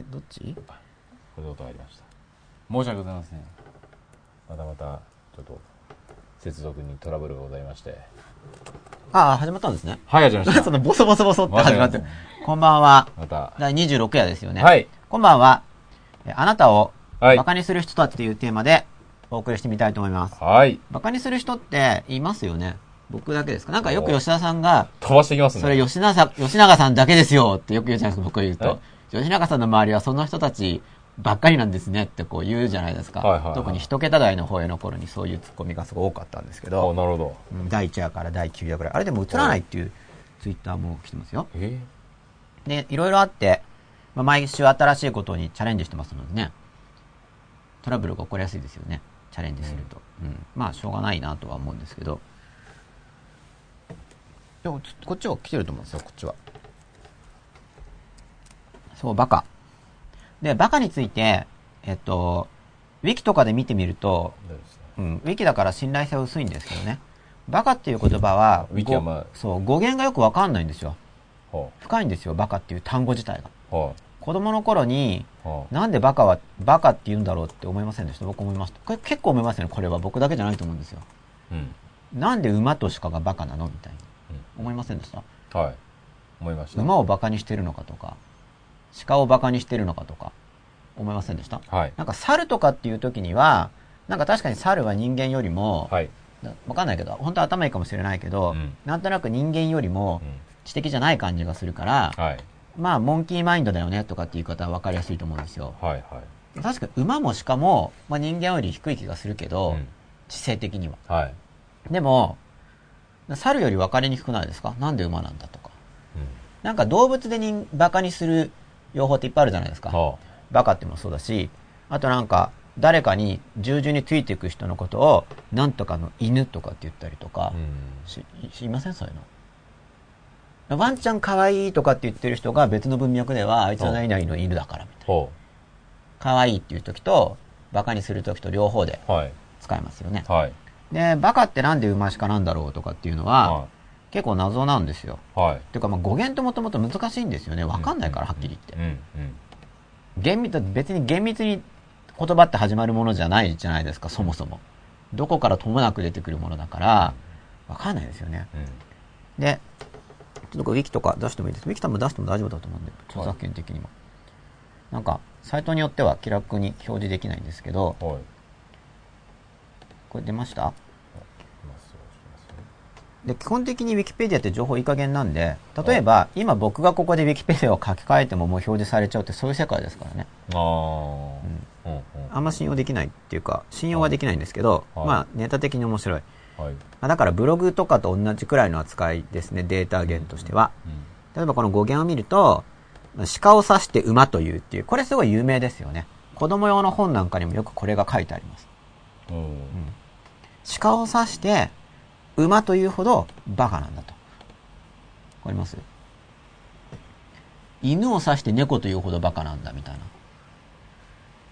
え、どっち？これで音がありました申し訳ございませんまたまたちょっと接続にトラブルがございましてああ、始まったんですね。はい始まりまし そのボソボソボソって始まって。こんばんは。また第26夜ですよね。はいこんばんは。えあなたをはいバカにする人たちというテーマでお送りしてみたいと思います。はいバカにする人っていますよね。僕だけですか？なんかよく吉田さんが、飛ばしていきますねそれ吉永さん、吉永さんだけですよってよく言うじゃないですか、僕が言うと。吉永さんの周りはその人たちばっかりなんですねってこう言うじゃないですか。はいはいはい特に一桁台の方への頃にそういうツッコミがすごい多かったんですけあど、なるほどうん第1夜から第9夜ぐらい。あれでも映らないっていうツイッターも来てますよ。えで、いろいろあって、まあ、毎週新しいことにチャレンジしてますのでね、トラブルが起こりやすいですよね。チャレンジすると。うん。まあ、しょうがないなとは思うんですけど。でも、つこっちは来てると思うんですよ、こっちは。そう、バカ。で、バカについて、えっと、ウィキとかで見てみると、うん、ウィキだから信頼性は薄いんですけどね。バカっていう言葉は、ウィキはまあごそう、語源がよくわかんないんですよ。は深いんですよ、バカっていう単語自体が。子供の頃に、なんでバカは、バカって言うんだろうって思いませんでした？僕思いました。これ結構思いますよね、これは。僕だけじゃないと思うんですよ。あうんなんで馬と鹿がバカなの？みたいに。思いませんでした？はい思いました馬をバカにしてるのかとか、鹿をバカにしてるのかとか、思いませんでした？はい。なんか猿とかっていう時には、なんか確かに猿は人間よりも、はい。なわかんないけど、本当は頭いいかもしれないけど、うん。なんとなく人間よりもうん。知的じゃない感じがするから、はい。まあ、モンキーマインドだよねとかっていう言い方は分かりやすいと思うんですよ。はいはい。確かに馬も鹿も、まあ、人間より低い気がするけど、うん。知性的には。はい。でも、猿より分かりにくくないですか？なんで馬なんだとか。うん。なんか動物で人バカにする用法っていっぱいあるじゃないですか。はバカってもそうだし、あとなんか、誰かに従順についていく人のことを、なんとかの犬とかって言ったりとかあ、うんし、しいません？そういうの。ワンちゃん可愛いとかって言ってる人が別の文脈では、あいつは何々の犬だからみたいな。ほ可愛いっていう時と、バカにする時と両方で使えますよね。はいで、バカってなんで馬鹿なんだろうとかっていうのは、は結構謎なんですよ。いはいていうか、まあ語源ってもともと難しいんですよね。わかんないから、はっきり言って。うんうん厳密、別に厳密に言葉って始まるものじゃないじゃないですか、そもそも。どこからともなく出てくるものだから、わかんないですよね。うんで、ちょっとウィキとか出してもいいです？ウィキ多分出しても大丈夫だと思うんで、著作権的にも。なんか、サイトによっては気楽に表示できないんですけど、はいこれ出ました？で、基本的に Wikipedia って情報いい加減なんで、例えば、今僕がここで Wikipedia を書き換えてももう表示されちゃうってそういう世界ですからね。ああうんうんあんま信用できないっていうか、信用はできないんですけど、はいまあ、ネタ的に面白い。はいまあだからブログとかと同じくらいの扱いですね、データ源としては。例えばこの語源を見ると、鹿を指して馬というっていう、これすごい有名ですよね。子供用の本なんかにもよくこれが書いてあります。うんうん鹿を指して馬というほどバカなんだと。わかります？犬を指して猫というほどバカなんだみたいな。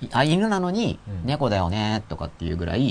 いあ、犬なのにうん猫だよねとかっていうぐらい